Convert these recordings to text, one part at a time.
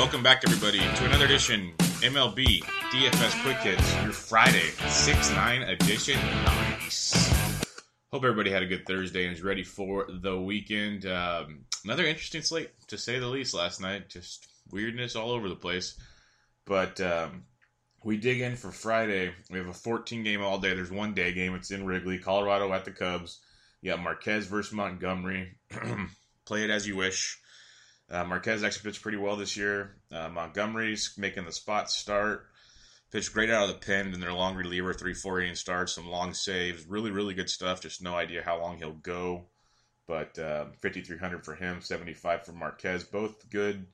Welcome back, everybody, to another edition MLB DFS Quick Hits, your Friday 6 9 edition. Nice. Hope everybody had a good Thursday and is ready for the weekend. Um, another interesting slate, to say the least, last night. Just weirdness all over the place. But um, we dig in for Friday. We have a 14 game all day. There's one day game. It's in Wrigley, Colorado at the Cubs. You got Marquez versus Montgomery. Play it as you wish. Uh, Marquez actually pitched pretty well this year. Uh, Montgomery's making the spot start. Pitched great out of the pen in their long reliever, three, four inning starts, some long saves. Really, really good stuff. Just no idea how long he'll go. But uh, 5,300 for him, 75 for Marquez. Both good,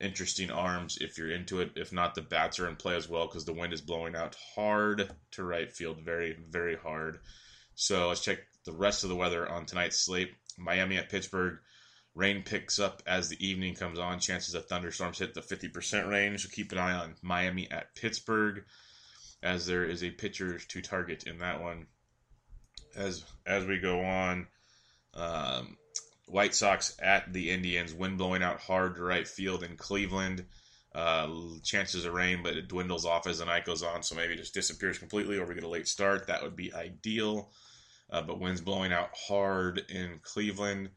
interesting arms if you're into it. If not, the bats are in play as well because the wind is blowing out hard to right field. Very, very hard. So let's check the rest of the weather on tonight's slate. Miami at Pittsburgh. Rain picks up as the evening comes on. Chances of thunderstorms hit the 50% range. So keep an eye on Miami at Pittsburgh, as there is a pitcher to target in that one. As as we go on, um, White Sox at the Indians. Wind blowing out hard to right field in Cleveland. Uh, chances of rain, but it dwindles off as the night goes on. So maybe it just disappears completely, or we get a late start. That would be ideal. Uh, but winds blowing out hard in Cleveland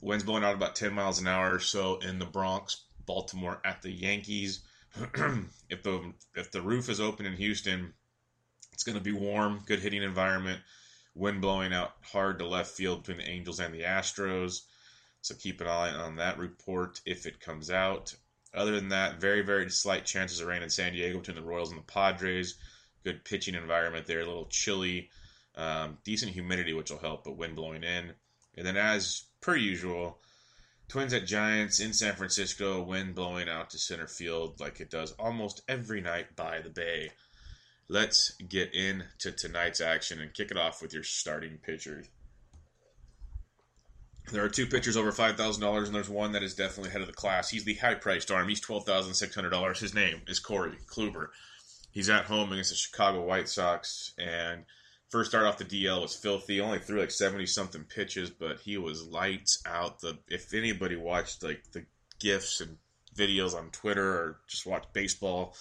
winds blowing out about 10 miles an hour or so in the Bronx, Baltimore at the Yankees. if the if the roof is open in Houston, it's going to be warm, good hitting environment. Wind blowing out hard to left field between the Angels and the Astros. So keep an eye on that report if it comes out. Other than that, very, very slight chances of rain in San Diego between the Royals and the Padres. Good pitching environment there, a little chilly. Um, decent humidity, which will help, but wind blowing in. And then, as per usual, Twins at Giants in San Francisco, wind blowing out to center field like it does almost every night by the Bay. Let's get into tonight's action and kick it off with your starting pitchers. There are two pitchers over $5,000, and there's one that is definitely head of the class. He's the high priced arm. He's $12,600. His name is Corey Kluber. He's at home against the Chicago White Sox, and First start off the DL was filthy. Only threw like seventy something pitches, but he was lights out. The if anybody watched like the gifs and videos on Twitter or just watched baseball,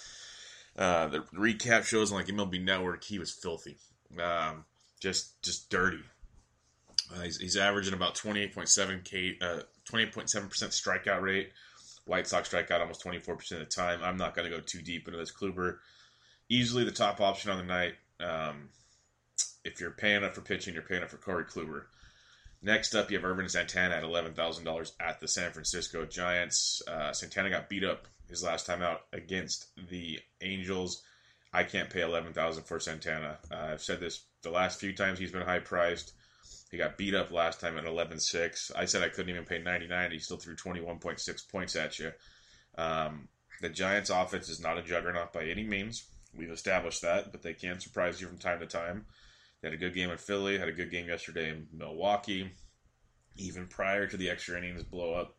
uh, the recap shows on like MLB Network, he was filthy. Um, just just dirty. Uh, he's, he's, averaging about 28.7 K, uh, 28.7% strikeout rate. White Sox strikeout almost 24% of the time. I'm not going to go too deep into this. Kluber, easily the top option on the night. Um, if you're paying up for pitching, you're paying up for Corey Kluber. Next up, you have Ervin Santana at eleven thousand dollars at the San Francisco Giants. Uh, Santana got beat up his last time out against the Angels. I can't pay eleven thousand for Santana. Uh, I've said this the last few times he's been high priced. He got beat up last time at 11-6. I said I couldn't even pay 99. He still threw 21.6 points at you. Um, the Giants' offense is not a juggernaut by any means. We've established that, but they can surprise you from time to time. They had a good game in Philly, had a good game yesterday in Milwaukee. Even prior to the extra innings blow up,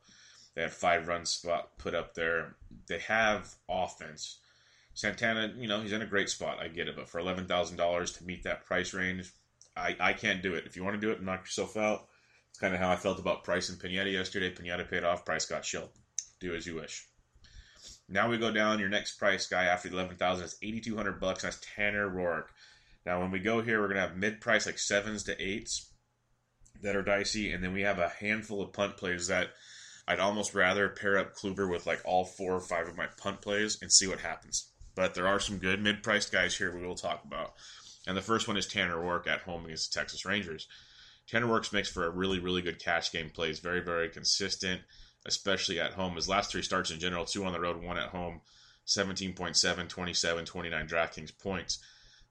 they had five runs spot put up there. They have offense. Santana, you know, he's in a great spot. I get it, but for eleven thousand dollars to meet that price range, I, I can't do it. If you want to do it, knock yourself out. It's kind of how I felt about Price and Pineda yesterday. Pineda paid off. Price got shelled. Do as you wish. Now we go down. Your next price guy after the eleven thousand is eighty two hundred bucks. That's Tanner Roark. Now, when we go here, we're going to have mid price like sevens to eights that are dicey, and then we have a handful of punt plays that I'd almost rather pair up Kluber with like all four or five of my punt plays and see what happens. But there are some good mid priced guys here we will talk about. And the first one is Tanner Roark at home against the Texas Rangers. Tanner Roark makes for a really, really good cash game. Plays very, very consistent, especially at home. His last three starts in general, two on the road, one at home, 17.7, 27, 29 DraftKings points.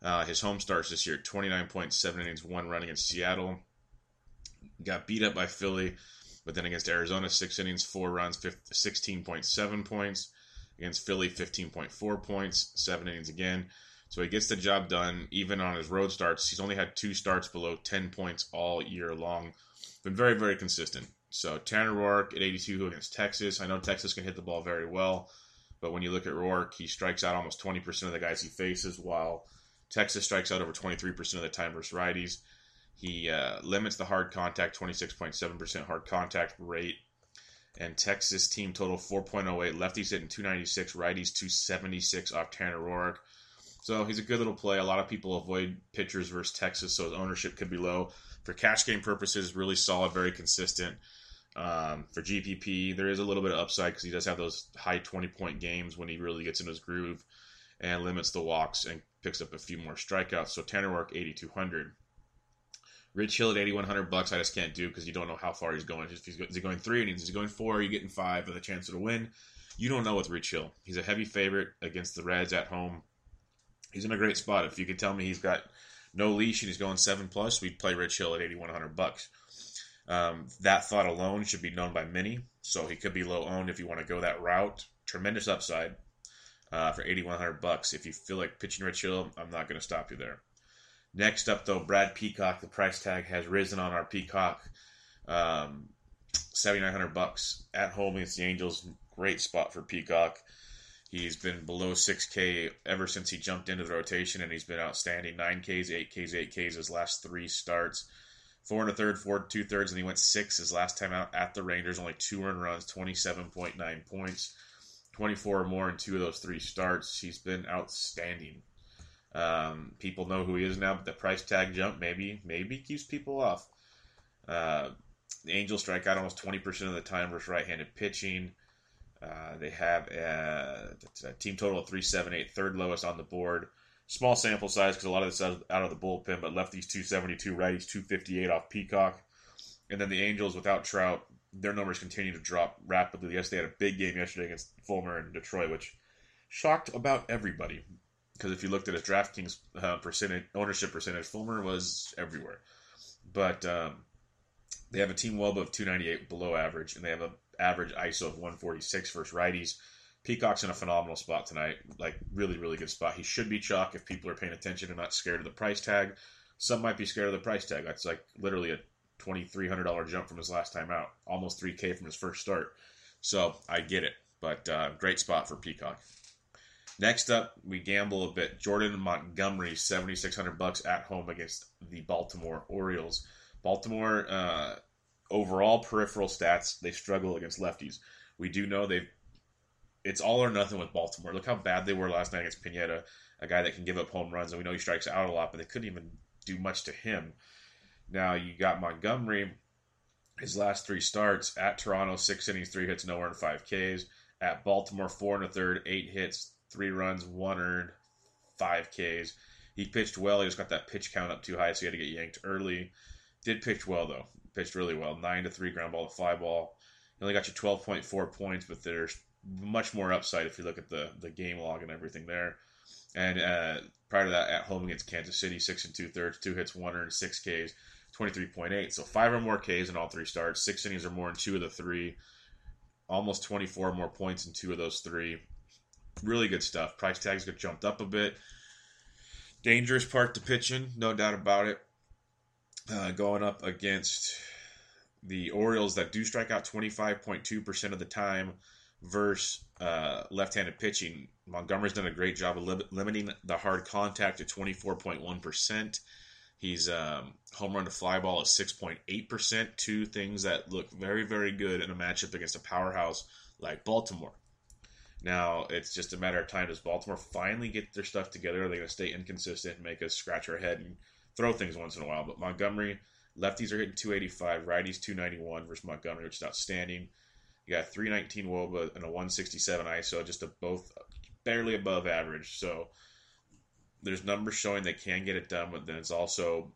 Uh, his home starts this year 29.7 innings, one run against Seattle. Got beat up by Philly, but then against Arizona, six innings, four runs, 16.7 points. Against Philly, 15.4 points, seven innings again. So he gets the job done even on his road starts. He's only had two starts below 10 points all year long. Been very, very consistent. So Tanner Roark at 82 against Texas. I know Texas can hit the ball very well, but when you look at Roark, he strikes out almost 20% of the guys he faces while Texas strikes out over 23% of the time versus righties. He uh, limits the hard contact, 26.7% hard contact rate. And Texas team total 4.08. Lefties hitting 296, righties 276 off Tanner Roark. So he's a good little play. A lot of people avoid pitchers versus Texas, so his ownership could be low. For cash game purposes, really solid, very consistent. Um, for GPP, there is a little bit of upside because he does have those high 20 point games when he really gets in his groove and limits the walks and picks up a few more strikeouts. So Tanner Roark 8,200. Rich Hill at 8,100 bucks, I just can't do because you don't know how far he's going. He's, is he going three innings? Is he going four? Are you getting five with a chance to win? You don't know with Rich Hill. He's a heavy favorite against the Reds at home. He's in a great spot. If you could tell me he's got no leash and he's going seven plus, we'd play Rich Hill at 8,100 bucks. Um, that thought alone should be known by many, so he could be low owned if you want to go that route. Tremendous upside uh, for 8100 bucks. If you feel like pitching Rich Hill, I'm not going to stop you there. Next up, though, Brad Peacock. The price tag has risen on our Peacock. Um, 7900 bucks at home against the Angels. Great spot for Peacock. He's been below 6K ever since he jumped into the rotation, and he's been outstanding. 9Ks, 8Ks, 8Ks his last three starts four and a third, four two thirds, and he went six his last time out at the Rangers. Only two earned runs, twenty seven point nine points, twenty four or more in two of those three starts. He's been outstanding. Um, people know who he is now, but the price tag jump maybe maybe keeps people off. Uh, the Angels strike out almost twenty percent of the time versus right-handed pitching. Uh, they have a, a, team total of 378, third lowest on the board small sample size because a lot of this out of the bullpen, but lefties 272, righties 258 off Peacock. And then the Angels without Trout, their numbers continue to drop rapidly. Yes, they had a big game yesterday against Fulmer and Detroit, which shocked about everybody. Because if you looked at his DraftKings uh, percentage ownership percentage, Fulmer was everywhere. But um, they have a team well above 298 below average, and they have an average ISO of 146 versus righties. Peacock's in a phenomenal spot tonight. Like, really, really good spot. He should be chalk if people are paying attention and not scared of the price tag. Some might be scared of the price tag. That's like literally a $2,300 jump from his last time out, almost 3K from his first start. So I get it, but uh, great spot for Peacock. Next up, we gamble a bit. Jordan Montgomery, 7600 bucks at home against the Baltimore Orioles. Baltimore, uh, overall peripheral stats, they struggle against lefties. We do know they've it's all or nothing with Baltimore. Look how bad they were last night against Pineda, a guy that can give up home runs, and we know he strikes out a lot, but they couldn't even do much to him. Now you got Montgomery, his last three starts at Toronto, six innings, three hits, no earned, five Ks. At Baltimore, four and a third, eight hits, three runs, one earned, five Ks. He pitched well. He just got that pitch count up too high, so he had to get yanked early. Did pitch well though. Pitched really well. Nine to three ground ball to fly ball. He only got you twelve point four points, but there's much more upside if you look at the the game log and everything there. And uh, prior to that, at home against Kansas City, six and two thirds, two hits, one earned, six Ks, twenty three point eight. So five or more Ks in all three starts, six innings or more in two of the three, almost twenty four more points in two of those three. Really good stuff. Price tags got jumped up a bit. Dangerous part to pitching, no doubt about it. Uh, going up against the Orioles that do strike out 25.2% of the time versus uh, left-handed pitching. Montgomery's done a great job of li- limiting the hard contact to 24.1%. He's um, home run to fly ball at 6.8%. Two things that look very, very good in a matchup against a powerhouse like Baltimore. Now, it's just a matter of time. Does Baltimore finally get their stuff together? Are they going to stay inconsistent and make us scratch our head and throw things once in a while? But Montgomery, lefties are hitting 285, righties 291 versus Montgomery, which is outstanding. You got 319 WOBA and a 167 ISO, just a both barely above average. So there's numbers showing they can get it done, but then it's also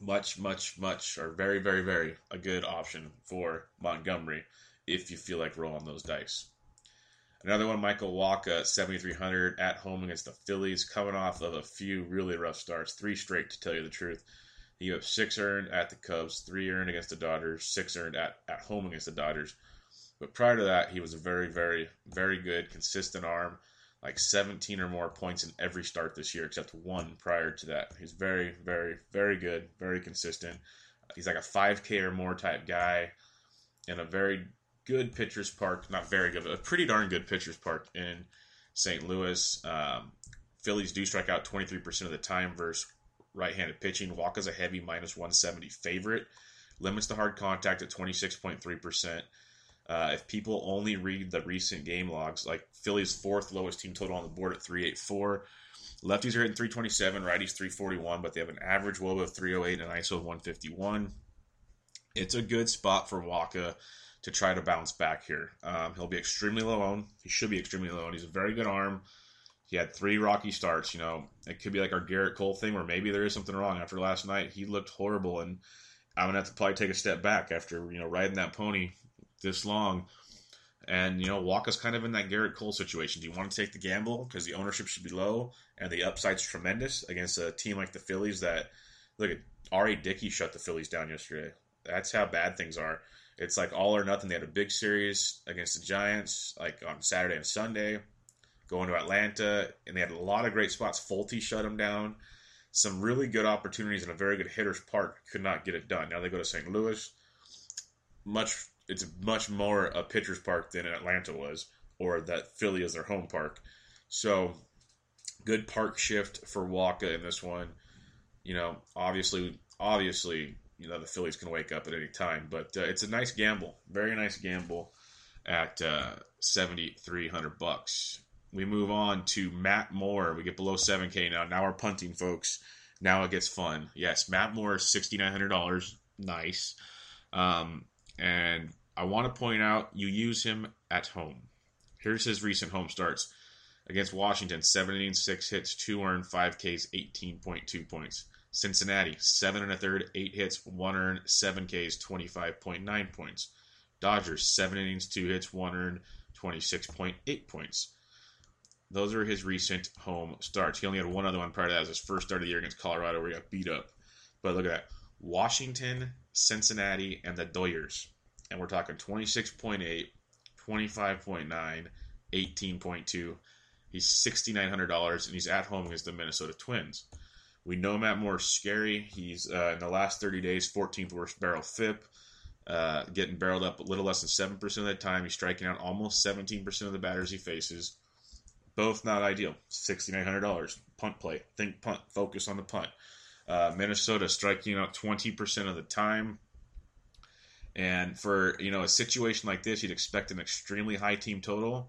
much, much, much, or very, very, very a good option for Montgomery if you feel like rolling those dice. Another one, Michael Wacha, 7,300 at home against the Phillies, coming off of a few really rough starts, three straight to tell you the truth. He have six earned at the Cubs, three earned against the Dodgers, six earned at, at home against the Dodgers. But prior to that, he was a very, very, very good, consistent arm, like 17 or more points in every start this year, except one prior to that. He's very, very, very good, very consistent. He's like a 5K or more type guy in a very good pitcher's park. Not very good, but a pretty darn good pitcher's park in St. Louis. Um, Phillies do strike out 23% of the time versus right-handed pitching. Wacha's a heavy minus 170 favorite. Limits the hard contact at 26.3%. Uh, if people only read the recent game logs, like Philly's fourth lowest team total on the board at 384. Lefties are hitting 327, righties 341, but they have an average WOBA of 308 and an ISO of 151. It's a good spot for Wacha to try to bounce back here. Um, he'll be extremely low owned. He should be extremely low owned. He's a very good arm. He had three rocky starts. You know, it could be like our Gerrit Cole thing, where maybe there is something wrong after last night. He looked horrible, and I'm gonna have to probably take a step back after you know riding that pony this long. And you know, Wacha's kind of in that Gerrit Cole situation. Do you want to take the gamble because the ownership should be low and the upside's tremendous against a team like the Phillies? That look at R.A. Dickey shut the Phillies down yesterday. That's how bad things are. It's like all or nothing. They had a big series against the Giants, like on Saturday and Sunday, going to Atlanta, and they had a lot of great spots. Folty shut them down. Some really good opportunities in a very good hitter's park could not get it done. Now they go to St. Louis. Much it's much more a pitcher's park than Atlanta was, or that Philly is their home park. So good park shift for Wacha in this one. You know, obviously, obviously, you know the Phillies can wake up at any time, but uh, it's a nice gamble, very nice gamble at uh, seventy three hundred bucks. We move on to Matt Moore. We get below seven K now. Now we're punting, folks. Now it gets fun. Yes, Matt Moore sixty nine hundred dollars. Nice. Um, and I want to point out you use him at home. Here's his recent home starts against Washington: seven innings, six hits, two earned, five Ks, eighteen point two points. Cincinnati: seven and a third, eight hits, one earned, seven Ks, twenty five point nine points. Dodgers: seven innings, two hits, one earned, twenty six point eight points. Those are his recent home starts. He only had one other one prior to that. his first start of the year against Colorado, where he got beat up. But look at that: Washington, Cincinnati, and the Doyers and we're talking 26.8, 25.9, 18.2. He's $6,900, and he's at home against the Minnesota Twins. We know Matt Moore's scary. He's uh, in the last 30 days, 14th worst barrel FIP, uh, getting barreled up a little less than 7% of the time. He's striking out almost 17% of the batters he faces. Both not ideal. $6,900. Punt play. Think punt. Focus on the punt. Uh, Minnesota striking out 20% of the time. And for you know a situation like this, you'd expect an extremely high team total.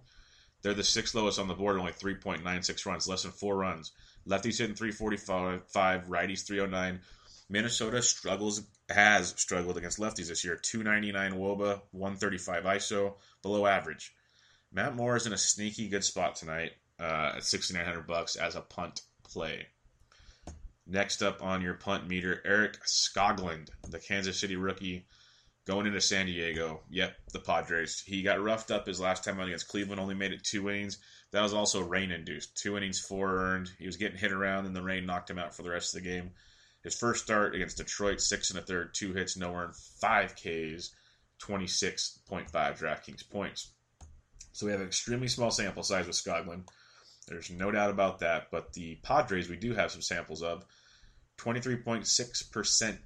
They're the sixth lowest on the board, only 3.96 runs, less than four runs. Lefties hitting 345, righties 309. Minnesota struggles has struggled against lefties this year. 299 WOBA, 135 ISO, below average. Matt Moore is in a sneaky good spot tonight uh, at 6,900 bucks as a punt play. Next up on your punt meter, Eric Skoglund, the Kansas City rookie going into San Diego. Yep, the Padres. He got roughed up his last time out against Cleveland, only made it two innings. That was also rain induced. Two innings, four earned. He was getting hit around, and the rain knocked him out for the rest of the game. His first start against Detroit, six and a third, two hits, no earned, five Ks, 26.5 DraftKings points. So we have an extremely small sample size with Skoglund. There's no doubt about that. But the Padres, we do have some samples of 23.6%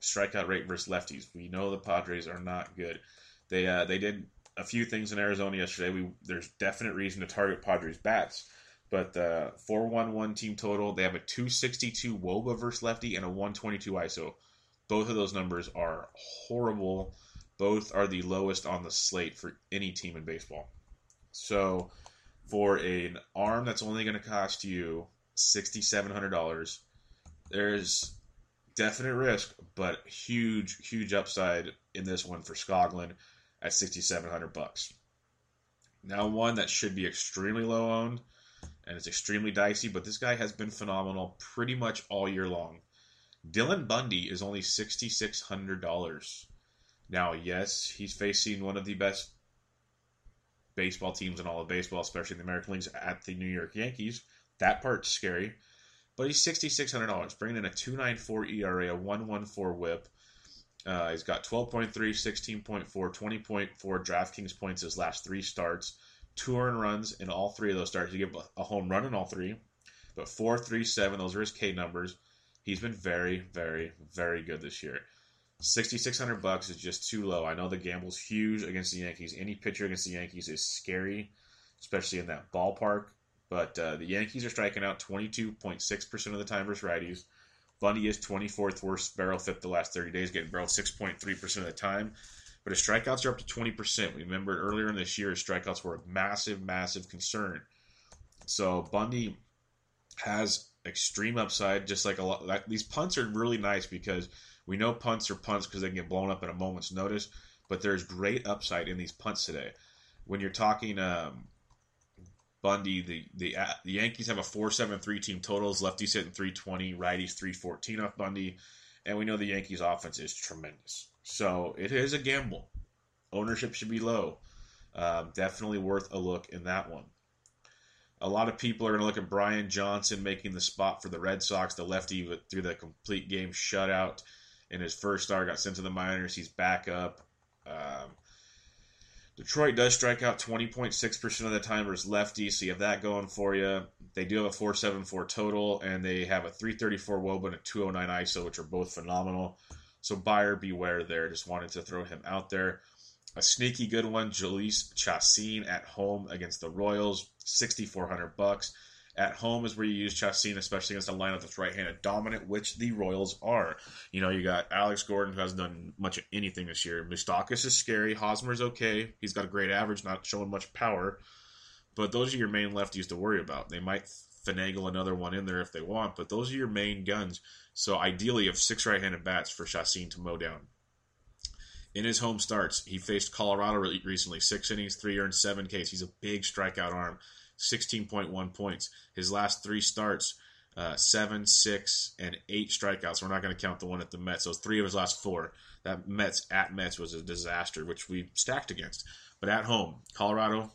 strikeout rate versus lefties. We know the Padres are not good. They uh, they did a few things in Arizona yesterday. We there's definite reason to target Padres bats, but uh, four one one team total. They have a two sixty two WOBA versus lefty and a one twenty two ISO. Both of those numbers are horrible. Both are the lowest on the slate for any team in baseball. So, for an arm that's only going to cost you sixty seven hundred dollars, there's definite risk, but huge, huge upside in this one for Skoglund at 6,700 bucks. Now, one that should be extremely low owned and it's extremely dicey, but this guy has been phenomenal pretty much all year long. Dylan Bundy is only $6,600. Now, yes, he's facing one of the best baseball teams in all of baseball, especially in the American Leagues at the New York Yankees. That part's scary. But he's sixty six hundred dollars, bringing in a two nine four ERA, a one one four WHIP. Uh, he's got 12.3, 16.4, 20.4 DraftKings points his last three starts. Two earned runs in all three of those starts. He gave a home run in all three, but four, three, seven. Those are his K numbers. He's been very, very, very good this year. 6600 bucks is just too low. I know the gamble's huge against the Yankees. Any pitcher against the Yankees is scary, especially in that ballpark. But uh, the Yankees are striking out 22.6% of the time versus righties. Bundy is 24th worst barrel FIP the last 30 days, getting barreled 6.3% of the time. But his strikeouts are up to 20%. We remember earlier in this year, his strikeouts were a massive, massive concern. So Bundy has extreme upside, just like a lot. Like, these punts are really nice because we know punts are punts because they can get blown up at a moment's notice, but there's great upside in these punts today. When you're talking um, Bundy, the the uh, the Yankees have a four seven three team totals. Lefties hitting three twenty, righties three fourteen off Bundy, and we know the Yankees offense is tremendous. So it is a gamble. Ownership should be low. Um, definitely worth a look in that one. A lot of people are going to look at Brian Johnson making the spot for the Red Sox. The lefty through the complete game shutout in his first start got sent to the minors. He's back up. Um, Detroit does strike out 20.6% of the time versus lefty, so you have that going for you. They do have a 474 total, and they have a 334 Woba and a 209 ISO, which are both phenomenal. So buyer beware there. Just wanted to throw him out there. A sneaky good one, Jhoulys Chacin at home against the Royals, 6400 bucks. At home is where you use Chacin, especially against a lineup that's right-handed dominant, which the Royals are. You know, you got Alex Gordon, who hasn't done much of anything this year. Moustakas is scary. Hosmer's okay. He's got a great average, not showing much power. But those are your main lefties to worry about. They might finagle another one in there if they want, but those are your main guns. So ideally, you have six right-handed bats for Chacin to mow down. In his home starts, he faced Colorado recently, six innings, three earned, seven Ks. He's a big strikeout arm. 16.1 points. His last three starts, uh, seven, six, and eight strikeouts. We're not going to count the one at the Mets. Those three of his last four. That Mets at Mets was a disaster, which we stacked against. But at home, Colorado,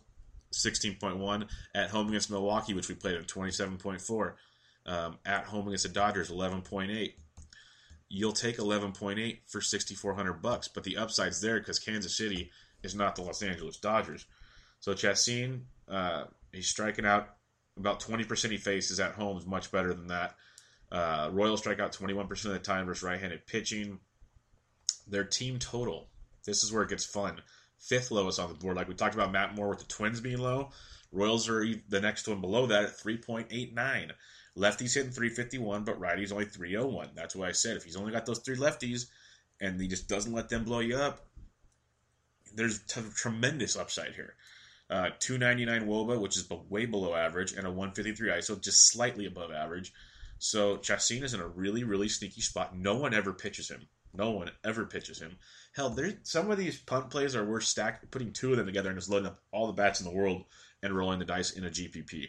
16.1. At home against Milwaukee, which we played at 27.4. Um, at home against the Dodgers, 11.8. You'll take 11.8 for 6,400 bucks, but the upside's there because Kansas City is not the Los Angeles Dodgers. So Chacin, uh, He's striking out about 20% he faces at home is much better than that. Uh, Royals strike out 21% of the time versus right-handed pitching. Their team total, this is where it gets fun. Fifth lowest on the board. Like we talked about Matt Moore with the Twins being low. Royals are the next one below that at 3.89. Lefties hitting 351, but righties only 301. That's why I said if he's only got those three lefties and he just doesn't let them blow you up, there's t- tremendous upside here. Uh, 299 Woba, which is way below average, and a 153 ISO, just slightly above average. So Chacin is in a really, really sneaky spot. No one ever pitches him. No one ever pitches him. Hell, there's some of these punt plays are worth stack putting two of them together and just loading up all the bats in the world and rolling the dice in a GPP.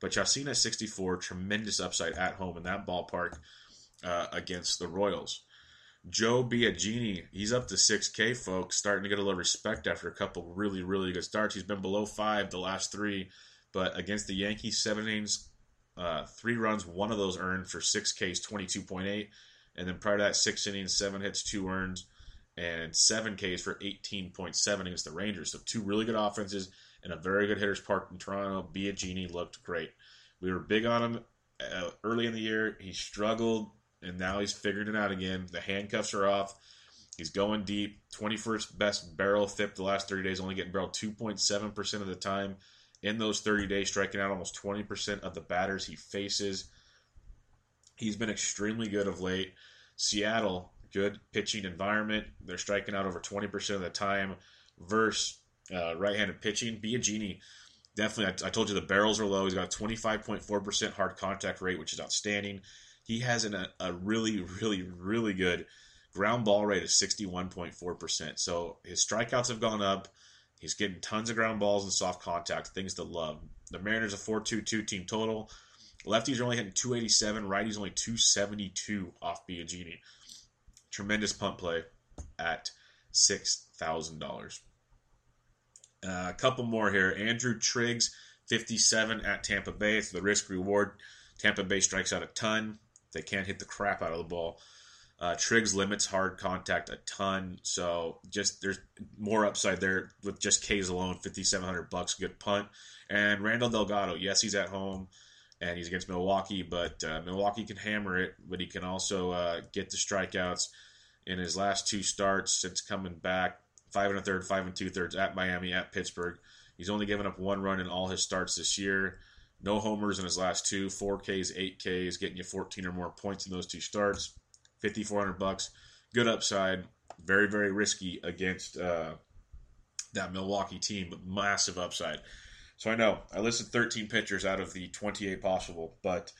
But Chacin at 64, tremendous upside at home in that ballpark uh, against the Royals. Joe Biagini, he's up to 6K, folks, starting to get a little respect after a couple really, really good starts. He's been below five the last three, but against the Yankees, seven innings, uh, three runs, one of those earned for 6Ks, 22.8. And then prior to that, six innings, seven hits, two earned, and seven Ks for 18.7 against the Rangers. So two really good offenses and a very good hitters park in Toronto. Biagini looked great. We were big on him uh, early in the year. He struggled and now he's figured it out again. The handcuffs are off. He's going deep. 21st best barrel FIP the last 30 days, only getting barreled 2.7% of the time. In those 30 days, striking out almost 20% of the batters he faces. He's been extremely good of late. Seattle, good pitching environment. They're striking out over 20% of the time versus uh, right handed pitching. Biagini. definitely, I, I told you the barrels are low. He's got a 25.4% hard contact rate, which is outstanding he has an, a, really, really, really good ground ball rate of 61.4%. So his strikeouts have gone up. He's getting tons of ground balls and soft contact, things to love. The Mariners a 4-2-2 team total. Lefties are only hitting 287, righties only 272 off Biagini. Tremendous punt play at $6,000. Uh, a couple more here. Andrew Triggs, 57 at Tampa Bay. It's the risk reward. Tampa Bay strikes out a ton. They can't hit the crap out of the ball. Uh, Triggs limits hard contact a ton, so just there's more upside there with just K's alone. Fifty seven hundred bucks, good punt. And Randall Delgado, yes, he's at home and he's against Milwaukee, but uh, Milwaukee can hammer it, but he can also uh, get the strikeouts in his last two starts since coming back. Five and a third, five and two thirds at Miami, at Pittsburgh. He's only given up one run in all his starts this year. No homers in his last two, 4Ks, 8Ks, getting you 14 or more points in those two starts. 5400 bucks. Good upside. Very, very risky against uh, that Milwaukee team, but massive upside. So I know I listed 13 pitchers out of the 28 possible, but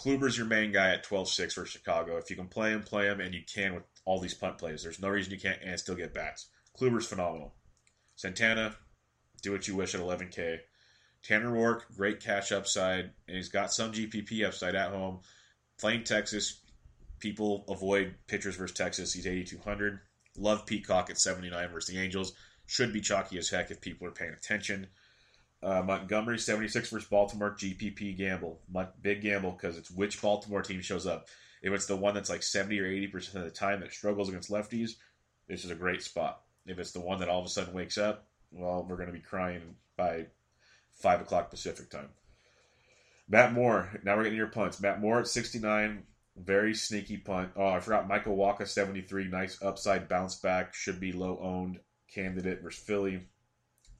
Kluber's your main guy at 12-6 for Chicago. If you can play him, play him, and you can with all these punt plays. There's no reason you can't and still get bats. Kluber's phenomenal. Santana, do what you wish at 11K. Tanner Roark, great cash upside, and he's got some GPP upside at home. Playing Texas, people avoid pitchers versus Texas. He's 8,200. Love Peacock at 79 versus the Angels. Should be chalky as heck if people are paying attention. Uh, Montgomery 76 versus Baltimore GPP gamble. Big gamble because it's which Baltimore team shows up. If it's the one that's like 70 or 80% of the time that struggles against lefties, this is a great spot. If it's the one that all of a sudden wakes up, well, we're going to be crying by 5 o'clock Pacific time. Matt Moore. Now we're getting your punts. Matt Moore at 69. Very sneaky punt. Oh, I forgot Michael Wacha, 73. Nice upside bounce back. Should be low owned candidate versus Philly.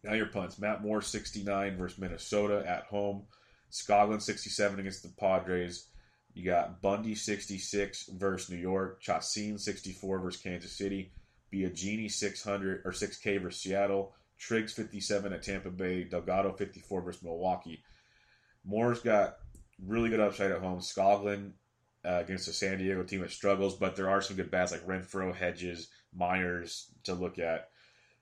Now your punts. Matt Moore 69 versus Minnesota at home. Skoglund 67 against the Padres. You got Bundy 66 versus New York. Chacin 64 versus Kansas City. Biagini 600 or 6K versus Seattle. Triggs 57 at Tampa Bay. Delgado 54 versus Milwaukee. Moore's got really good upside at home. Skoglund uh, against the San Diego team that struggles, but there are some good bats like Renfroe, Hedges, Myers to look at.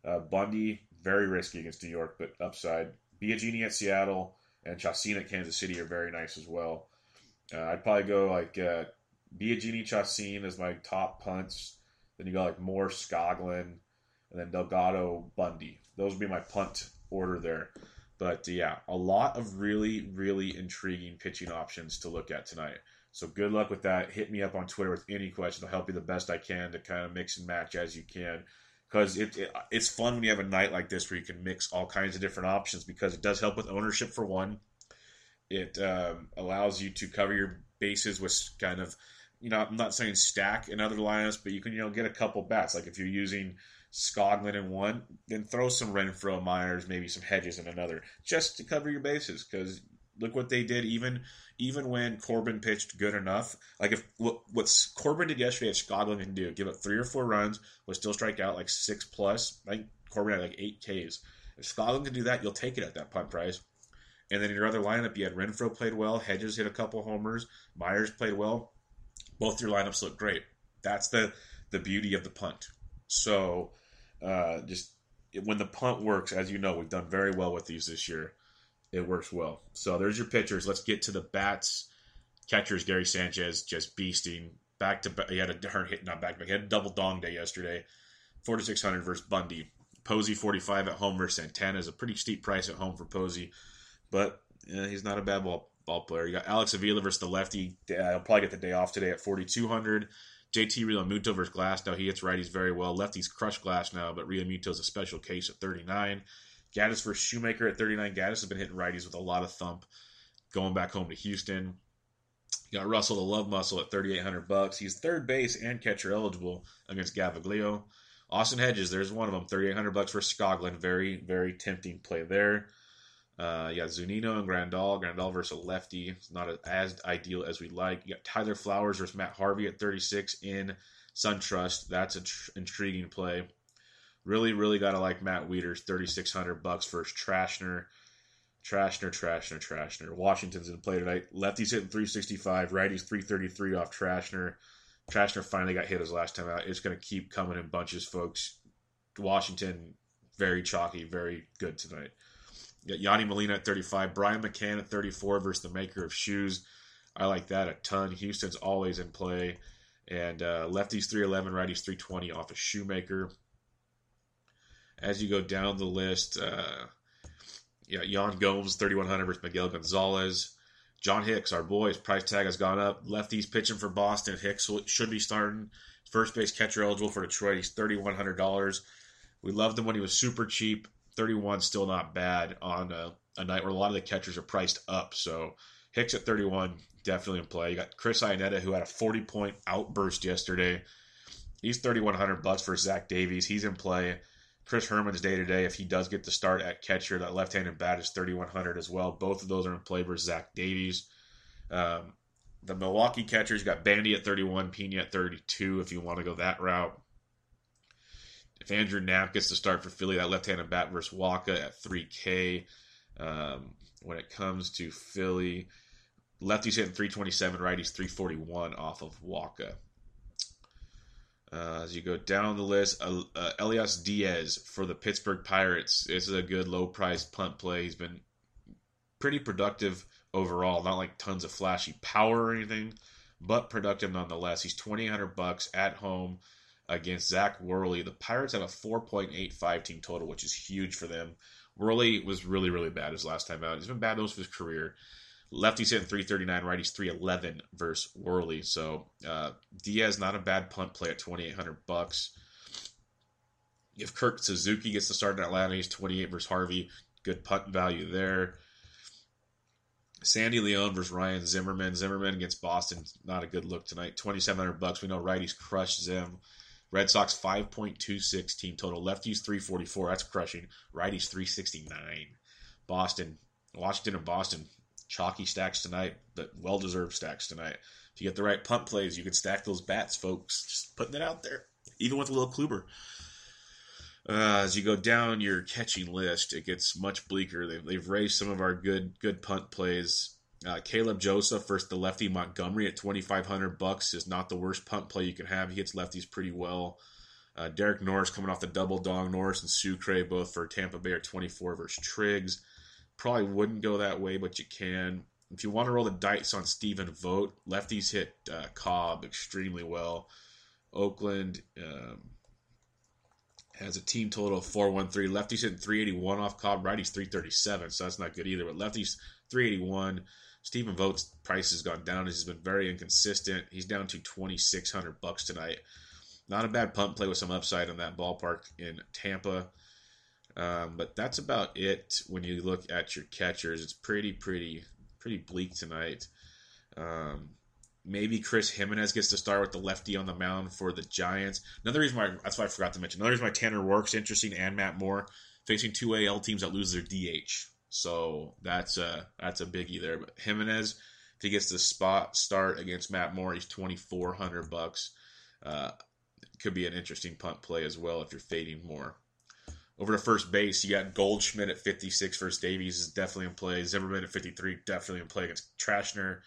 Uh, Bundy, very risky against New York, but upside. Biagini at Seattle and Chacin at Kansas City are very nice as well. Uh, I'd probably go like uh, Biagini, Chacin as my top punts. Then you got like Moore, Skoglund, and then Delgado, Bundy. Those would be my punt order there. But yeah, a lot of really, really intriguing pitching options to look at tonight. So good luck with that. Hit me up on Twitter with any questions. I'll help you the best I can to kind of mix and match as you can. Because it, it, it's fun when you have a night like this where you can mix all kinds of different options because it does help with ownership for one. It um, allows you to cover your bases with kind of, you know, I'm not saying stack in other lineups, but you can, you know, get a couple bats. Like if you're using Skoglund in one, then throw some Renfroe, Myers, maybe some Hedges in another, just to cover your bases. Because look what they did. Even even when Corbin pitched good enough, like if what Corbin did yesterday, if Skoglund can do, give up three or four runs, would still strike out like six plus. I think Corbin had like eight Ks. If Skoglund can do that, you'll take it at that punt price. And then in your other lineup, you had Renfroe played well, Hedges hit a couple homers, Myers played well. Both your lineups look great. That's the the beauty of the punt. So uh, just when the punt works, as you know, we've done very well with these this year. It works well. So there's your pitchers. Let's get to the bats. Catchers Gary Sanchez just beasting back to. He had a hit, not back to back. He had a double dong day yesterday. 4600 versus Bundy. Posey 45 at home versus Santana is a pretty steep price at home for Posey, but he's not a bad ball ball player. You got Alex Avila versus the lefty. Uh, he'll probably get the day off today at 4200. JT Realmuto versus Glass. Now He hits righties very well. Lefties crush Glasnow, but Realmuto's a special case at 39. Gattis versus Shoemaker at 39. Gattis has been hitting righties with a lot of thump. Going back home to Houston. You got Russell the Love Muscle at 3,800 bucks. He's third base and catcher eligible against Gaviglio. Austin Hedges, there's one of them, 3,800 bucks for Skoglund. Very, very tempting play there. Uh, you got Zunino and Grandal. Grandal versus a lefty. It's not as ideal as we like. You got Tyler Flowers versus Matt Harvey at 36 in SunTrust. That's an tr- intriguing play. Really, really got to like Matt Wieters, 3600 bucks versus Trashner. Trashner, Trashner, Trashner. Washington's in play tonight. Lefty's hitting 365. Righty's 333 off Trashner. Trashner finally got hit his last time out. It's going to keep coming in bunches, folks. Washington, very chalky, very good tonight. You got Yadi Molina at 35, Brian McCann at 34 versus the maker of shoes. I like that a ton. Houston's always in play. And uh, lefties 311, righties 320 off a of shoemaker. As you go down the list, uh, yeah, Yan Gomes 3100 versus Miguel Gonzalez. John Hicks, our boy, his price tag has gone up. Lefties pitching for Boston. Hicks should be starting. First base catcher eligible for Detroit. He's $3,100. We loved him when he was super cheap. 31 still not bad on a, a, night where a lot of the catchers are priced up. So Hicks at 31 definitely in play. You got Chris Iannetta who had a 40 point outburst yesterday. He's 3100 bucks for Zach Davies. He's in play. Chris Herrmann's day to day, if he does get the start at catcher, that left handed bat is 3100 as well. Both of those are in play for Zach Davies. Um, the Milwaukee catchers got Bandy at 31, Pena at 32 if you want to go that route. If Andrew Knapp gets to start for Philly, that left-handed bat versus Wacha at 3K. Um, when it comes to Philly, lefties hitting 327, righties 341 off of Wacha. Uh, as you go down the list, uh, uh, Elias Diaz for the Pittsburgh Pirates. This is a good low priced punt play. He's been pretty productive overall. Not like tons of flashy power or anything, but productive nonetheless. He's twenty hundred bucks at home against Zach Worley. The Pirates have a 4.85 team total, which is huge for them. Worley was really, really bad his last time out. He's been bad most of his career. Lefties hitting 339, righties 311 versus Worley. So uh, Diaz not a bad punt play at 2,800 bucks. If Kurt Suzuki gets to start in Atlanta, he's 28 versus Harvey. Good punt value there. Sandy Leon versus Ryan Zimmerman. Zimmerman against Boston, not a good look tonight. 2,700 bucks. We know righties crushed Zim. Red Sox 5.26 team total. Lefties 344. That's crushing. Righties 369. Boston, Washington and Boston. Chalky stacks tonight, but well deserved stacks tonight. If you get the right punt plays, you can stack those bats, folks. Just putting it out there. Even with a little Kluber. Uh, as you go down your catching list, it gets much bleaker. They've, they've raised some of our good good punt plays. Uh, Caleb Joseph versus the lefty Montgomery at twenty five hundred bucks is not the worst punt play you can have. He hits lefties pretty well. Uh, Derek Norris coming off the double dong. Norris and Sucre both for Tampa Bay are twenty four versus Triggs. Probably wouldn't go that way, but you can. If you want to roll the dice on Stephen Vogt, lefties hit uh, Cobb extremely well. Oakland. Um, has a team total of 413. Lefties hitting 381 off Cobb, righties 337, so that's not good either. But lefties 381. Stephen Vogt's price has gone down. He's been very inconsistent. He's down to 2600 bucks tonight. Not a bad punt play with some upside on that ballpark in Tampa. Um, but that's about it when you look at your catchers. It's pretty, pretty, pretty bleak tonight. Um, Maybe Chris Gimenez gets to start with the lefty on the mound for the Giants. Another reason why that's why I forgot to mention. Another reason why Tanner Roark's interesting and Matt Moore facing two AL teams that lose their DH. So that's a that's a biggie there. But Gimenez, if he gets the spot start against Matt Moore, he's twenty four hundred bucks. Uh, could be an interesting punt play as well if you're fading Moore. Over to first base, you got Goldschmidt at 56 versus Davies is definitely in play. Zimmerman at 53, definitely in play against Trashner.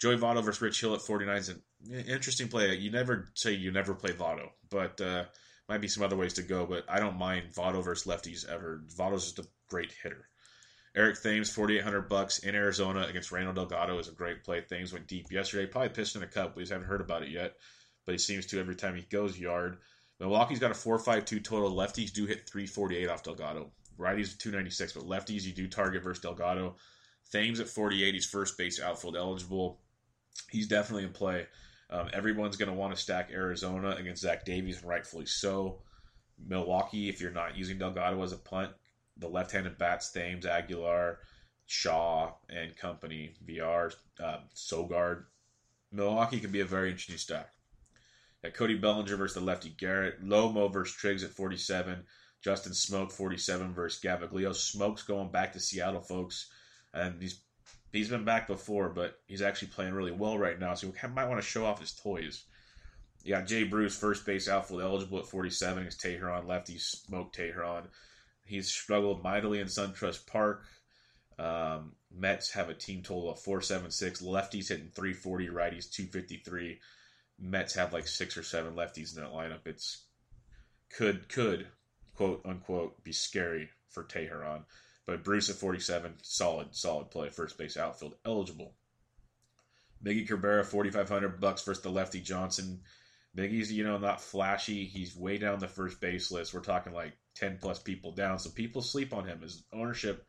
Joey Votto versus Rich Hill at 49 is an interesting play. You never say you never play Votto, but uh, might be some other ways to go. But I don't mind Votto versus lefties ever. Votto's just a great hitter. Eric Thames, 4,800 bucks in Arizona against Randall Delgado is a great play. Thames went deep yesterday. Probably pissed in a cup. We just haven't heard about it yet, but he seems to every time he goes yard. Milwaukee's got a 4.52 total. Lefties do hit 348 off Delgado. Righties 296, but lefties you do target versus Delgado. Thames at 48. He's first base outfield eligible he's definitely in play. Um, everyone's going to want to stack Arizona against Zach Davies, and rightfully so. Milwaukee, if you're not using Delgado as a punt, the left-handed bats, Thames, Aguilar, Shaw, and company, VR, uh, Sogard. Milwaukee can be a very interesting stack. Got Cody Bellinger versus the lefty Garrett. Lomo versus Triggs at 47. Justin Smoak 47 versus Gaviglio. Smoak's going back to Seattle, folks. And these He's been back before, but he's actually playing really well right now, so he might want to show off his toys. You got Jay Bruce, first base outfield eligible at 47 against Teheran. Lefty Smoke Teheran. He's struggled mightily in SunTrust Park. Um, Mets have a team total of 476. Lefties hitting 340, righties 253. Mets have like six or seven lefties in that lineup. It's could could quote unquote be scary for Teheran. But Bruce at 47, solid, solid play. First base outfield eligible. Miggy Cabrera, 4,500 bucks versus the lefty Johnson. Miggy's, you know, not flashy. He's way down the first base list. We're talking like 10 plus people down. So people sleep on him. His ownership,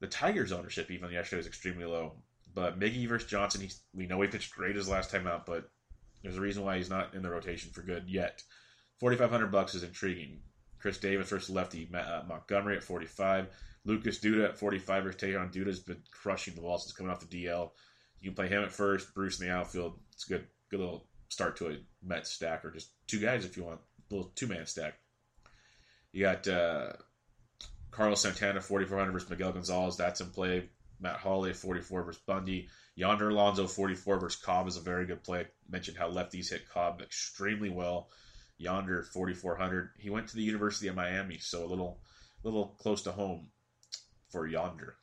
the Tigers' ownership even yesterday was extremely low. But Miggy versus Johnson, we know he pitched great his last time out, but there's a reason why he's not in the rotation for good yet. 4,500 bucks is intriguing. Chris Davis versus lefty uh, Montgomery at 45. Lucas Duda at 45 versus Teheran. Duda's been crushing the ball since coming off the DL. You can play him at first, Bruce in the outfield. It's a good, good little start to a Mets stack, or just two guys if you want, a little two man stack. You got uh, Carlos Santana, 4,400 versus Miguel Gonzalez. That's in play. Matt Holliday, 44 versus Bundy. Yonder Alonso, 44 versus Cobb is a very good play. I mentioned how lefties hit Cobb extremely well. Yonder 4,400. He went to the University of Miami, so a little, little close to home for Yonder.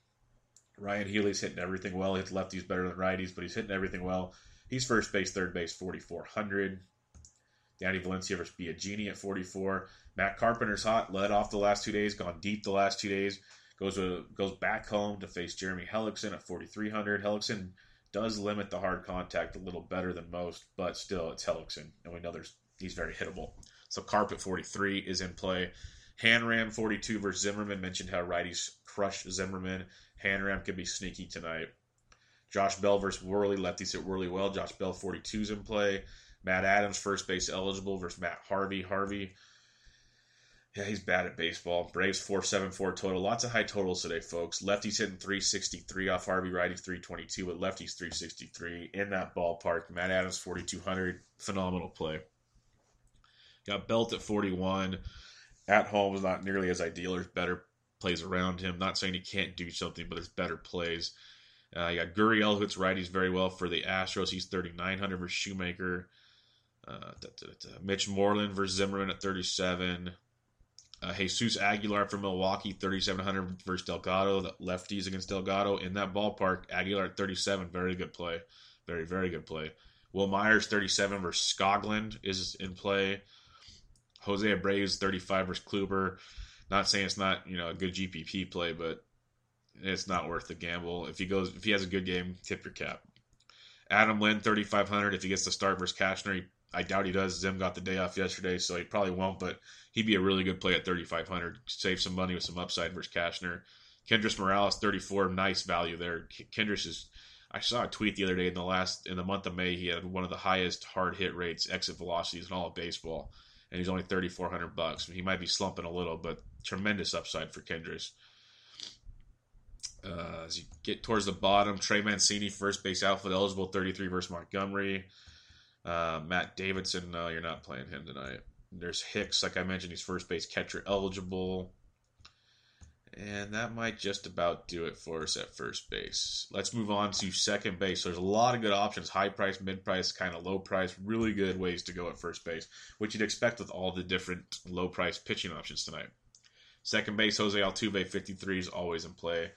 Ryon Healy's hitting everything well. He hits lefties better than righties, but he's hitting everything well. He's first base, third base, 4,400. Danny Valencia versus Biagini at 44. Matt Carpenter's hot, led off the last two days, gone deep the last two days. Goes to, goes back home to face Jeremy Hellickson at 4,300. Hellickson does limit the hard contact a little better than most, but still, it's Hellickson, and we know there's he's very hittable. So Carpet 43 is in play. Hanram 42 versus Zimmerman. Mentioned how righties crush Zimmerman. Hanram could be sneaky tonight. Josh Bell versus Worley. Lefties hit Worley well. Josh Bell 42 is in play. Matt Adams, first base eligible versus Matt Harvey. Harvey, yeah, he's bad at baseball. Braves 474 total. Lots of high totals today, folks. Lefties hitting 363 off Harvey. Righties 322 with lefties 363 in that ballpark. Matt Adams 4200. Phenomenal play. Got Belt at 41. At home is not nearly as ideal. There's better plays around him. Not saying he can't do something, but there's better plays. Uh, you got Gurriel, who hits righties very well for the Astros. He's 3,900 for Shoemaker. Uh, da, da, da, Mitch Moreland versus Zimmerman at 37. Uh, Jesus Aguilar from Milwaukee, 3,700 versus Delgado. The lefties against Delgado in that ballpark. Aguilar at 37, very good play. Very, very good play. Wil Myers, 37 versus Skoglund is in play. Jose Abreu, 35 versus Kluber. Not saying it's not, you know, a good GPP play, but it's not worth the gamble. If he goes, if he has a good game, tip your cap. Adam Lind, 3,500. If he gets the start versus Cashner, he, I doubt he does. Zim got the day off yesterday, so he probably won't, but he'd be a really good play at 3,500. Save some money with some upside versus Cashner. Kendrys Morales, 34. Nice value there. Kendrys is, I saw a tweet the other day in the last, in the month of May, he had one of the highest hard hit rates, exit velocities in all of baseball, and he's only 3,400 bucks. He might be slumping a little, but tremendous upside for Kendrys. Uh, as you get towards the bottom, Trey Mancini, first base outfield eligible, 33 versus Montgomery. Uh, Matt Davidson, no, you're not playing him tonight. There's Hicks, like I mentioned, he's first base catcher eligible. And that might just about do it for us at first base. Let's move on to second base. There's a lot of good options high price, mid price, kind of low price. Really good ways to go at first base, which you'd expect with all the different low price pitching options tonight. Second base, Jose Altuve, 53 is always in play.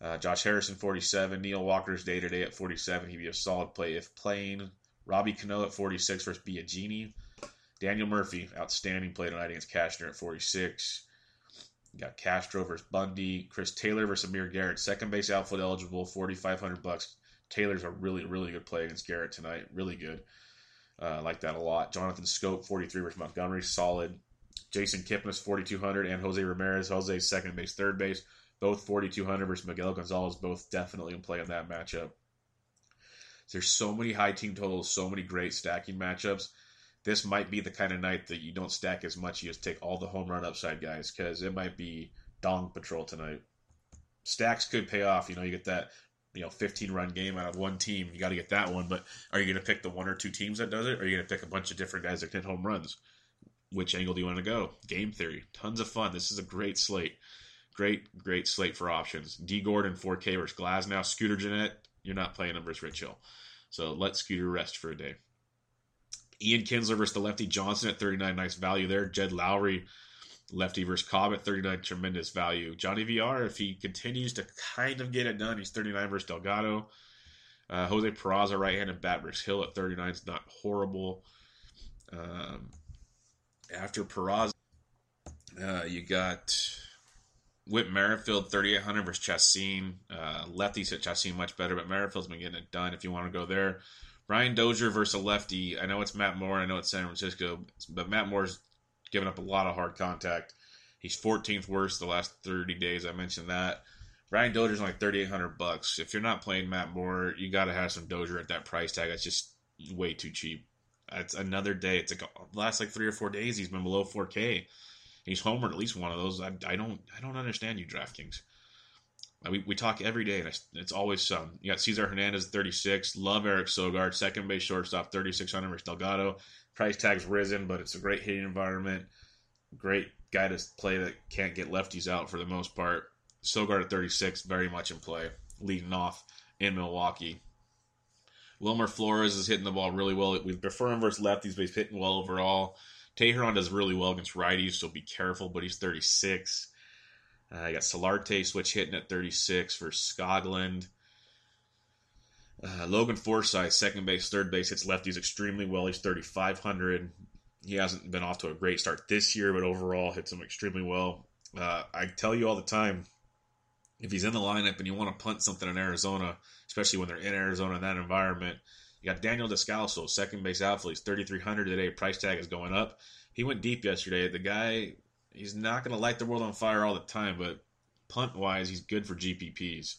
Uh, Josh Harrison, 47. Neil Walker's day to day at 47. He'd be a solid play if playing. Robbie Cano at 46 versus Biagini. Daniel Murphy, outstanding play tonight against Cashner at 46. You got Castro versus Bundy. Chris Taylor versus Amir Garrett. Second base outfield eligible, 4500 bucks. Taylor's a really, really good play against Garrett tonight. Really good. Uh, like that a lot. Jonathan Schoop, 43 versus Montgomery. Solid. Jason Kipnis, 4200. And Jose Ramirez. Jose, second base, third base. Both 4200 versus Miguel Gonzalez. Both definitely in play in that matchup. There's so many high team totals, so many great stacking matchups this might be the kind of night that you don't stack as much. You just take all the home run upside guys because it might be Dong Patrol tonight. Stacks could pay off. You know, you get that you know 15 run game out of one team. You got to get that one. But are you going to pick the one or two teams that does it? Or are you going to pick a bunch of different guys that hit home runs? Which angle do you want to go? Game theory, tons of fun. This is a great slate. Great, great slate for options. Dee Gordon 4K versus Glasnow. Scooter Gennett, you're not playing him versus Rich Hill. So let Scooter rest for a day. Ian Kinsler versus the lefty Johnson at 39, nice value there. Jed Lowrie, lefty versus Cobb at 39, tremendous value. Johnny VR, if he continues to kind of get it done, he's 39 versus Delgado. Uh, Jose Peraza, right-handed bat versus Hill at 39 is not horrible. Um, after Peraza, uh, you got Whit Merrifield, 3,800 versus Chacin. Uh, lefties at Chacin much better, but Merrifield's been getting it done if you want to go there. Brian Dozier versus a lefty. I know it's Matt Moore. I know it's San Francisco, but Matt Moore's given up a lot of hard contact. He's 14th worst the last 30 days. I mentioned that. Brian Dozier's like 3,800 bucks. If you're not playing Matt Moore, you got to have some Dozier at that price tag. It's just way too cheap. It's another day. It's like last like three or four days. He's been below 4K. He's homered at least one of those. I, I don't I don't understand you DraftKings. We, we talk every day, and it's, it's always some. You got Cesar Hernandez, 36. Love Eric Sogard, second base shortstop, 3,600 versus Delgado. Price tag's risen, but it's a great hitting environment. Great guy to play that can't get lefties out for the most part. Sogard at 36, very much in play, leading off in Milwaukee. Wilmer Flores is hitting the ball really well. We prefer him versus lefties, but he's hitting well overall. Teheran does really well against righties, so be careful, but he's 36. Uh, you got Solarte switch hitting at 36 for Skoglund. Uh, Logan Forsythe, second base, third base, hits lefties extremely well. He's 3,500. He hasn't been off to a great start this year, but overall hits him extremely well. Uh, I tell you all the time, if he's in the lineup and you want to punt something in Arizona, especially when they're in Arizona in that environment, you got Daniel Descalso, second base outfield. He's 3,300 today. Price tag is going up. He went deep yesterday. The guy, he's not going to light the world on fire all the time, but punt wise, he's good for GPPs.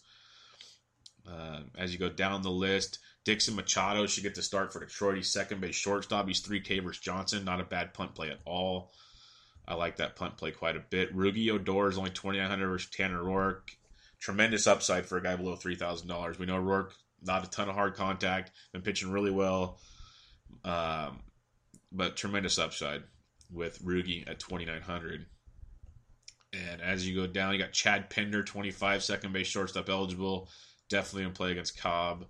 Uh, as you go down the list, Dixon Machado should get the start for Detroit. He's second base shortstop. He's 3K versus Johnson. Not a bad punt play at all. I like that punt play quite a bit. Rougned Odor is only 2,900 versus Tanner Roark. Tremendous upside for a guy below $3,000. We know Roark, not a ton of hard contact, been pitching really well, um, but tremendous upside with Rougned at 2,900. And as you go down, you got Chad Pinder, 25, second base shortstop eligible. Definitely in play against Cobb.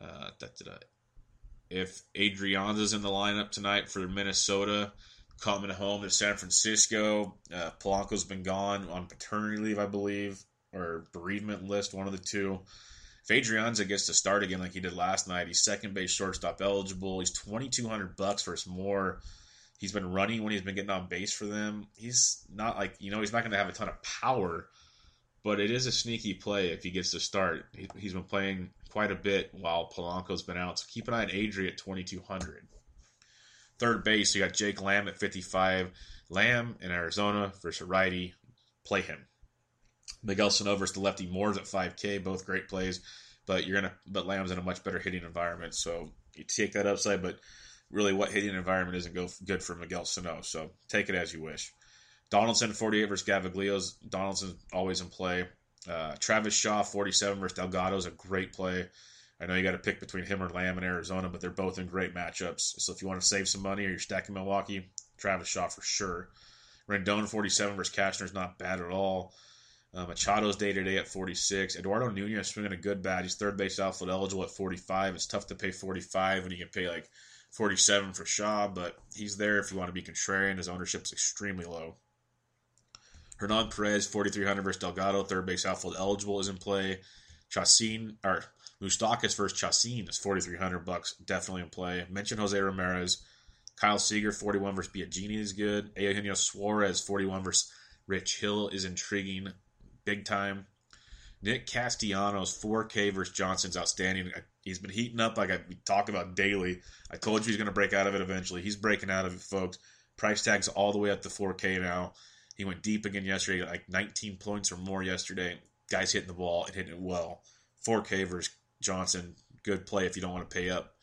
Uh, if Adrianza's in the lineup tonight for Minnesota, coming home to San Francisco, uh, Polanco's been gone on paternity leave, I believe, or bereavement list, one of the two. If Adrianza gets to start again like he did last night, he's second base shortstop eligible. He's twenty two hundred bucks versus Moore. He's been running when he's been getting on base for them. He's not like you know he's not going to have a ton of power, but it is a sneaky play if he gets to start. He, has been playing quite a bit while Polanco's been out, so keep an eye on Adri at twenty two hundred. Third base, you got Jake Lamb at fifty five. Lamb in Arizona versus righty. Play him. Miguel Sano versus the lefty Moores at 5K, both great plays. But you're gonna, but Lamb's in a much better hitting environment, so you take that upside. But really, what hitting environment isn't go good for Miguel Sano? So take it as you wish. Donaldson 48 versus Gaviglios. Donaldson's always in play. Uh, Travis Shaw 47 versus Delgado is a great play. I know you got to pick between him or Lamb in Arizona, but they're both in great matchups. So if you want to save some money or you're stacking Milwaukee, Travis Shaw for sure. Rendon 47 versus Cashner is not bad at all. Uh, Machado's day to day at 46. Eduardo Nunez swinging a good bat. He's third base outfield eligible at 45. It's tough to pay 45 when you can pay like 47 for Shaw, but he's there if you want to be contrarian. His ownership is extremely low. Hernan Perez, 4,300 versus Delgado, third base outfield eligible, is in play. Chacin, or Moustakas versus Chacin is 4,300 bucks, definitely in play. Mention Jose Ramirez. Kyle Seager, 41 versus Biagini is good. Eugenio Suarez, 41 versus Rich Hill is intriguing big time. Nick Castellanos, 4K versus Johnson's outstanding. He's been heating up like I, we talk about daily. I told you he's going to break out of it eventually. He's breaking out of it, folks. Price tag's all the way up to 4K now. He went deep again yesterday, like 19 points or more yesterday. Guys hitting the ball and hitting it well. 4K versus Johnson, good play if you don't want to pay up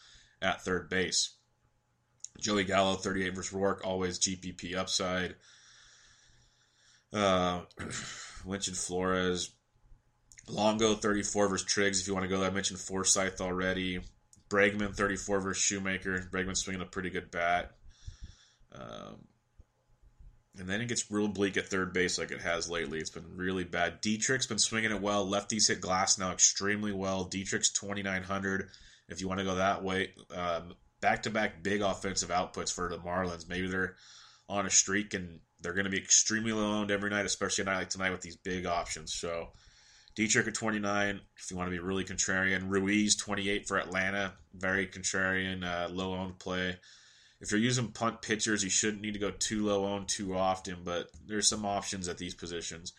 at third base. Joey Gallo, 38 versus Roark, always GPP upside. Uh, mentioned Flores. Longo 34 versus Triggs, if you want to go there. I mentioned Forsythe already. Bregman 34 versus Shoemaker. Bregman swinging a pretty good bat. Um, and then it gets real bleak at third base like it has lately. It's been really bad. Dietrich's been swinging it well. Lefties hit Glasnow extremely well. Dietrich's 2,900 if you want to go that way. Back to back big offensive outputs for the Marlins. Maybe they're on a streak and they're going to be extremely low owned every night, especially a night like tonight with these big options. So Dietrich at 29, if you want to be really contrarian. Ruiz, 28 for Atlanta, very contrarian, uh, low owned play. If you're using punt pitchers, you shouldn't need to go too low owned too often, but there's some options at these positions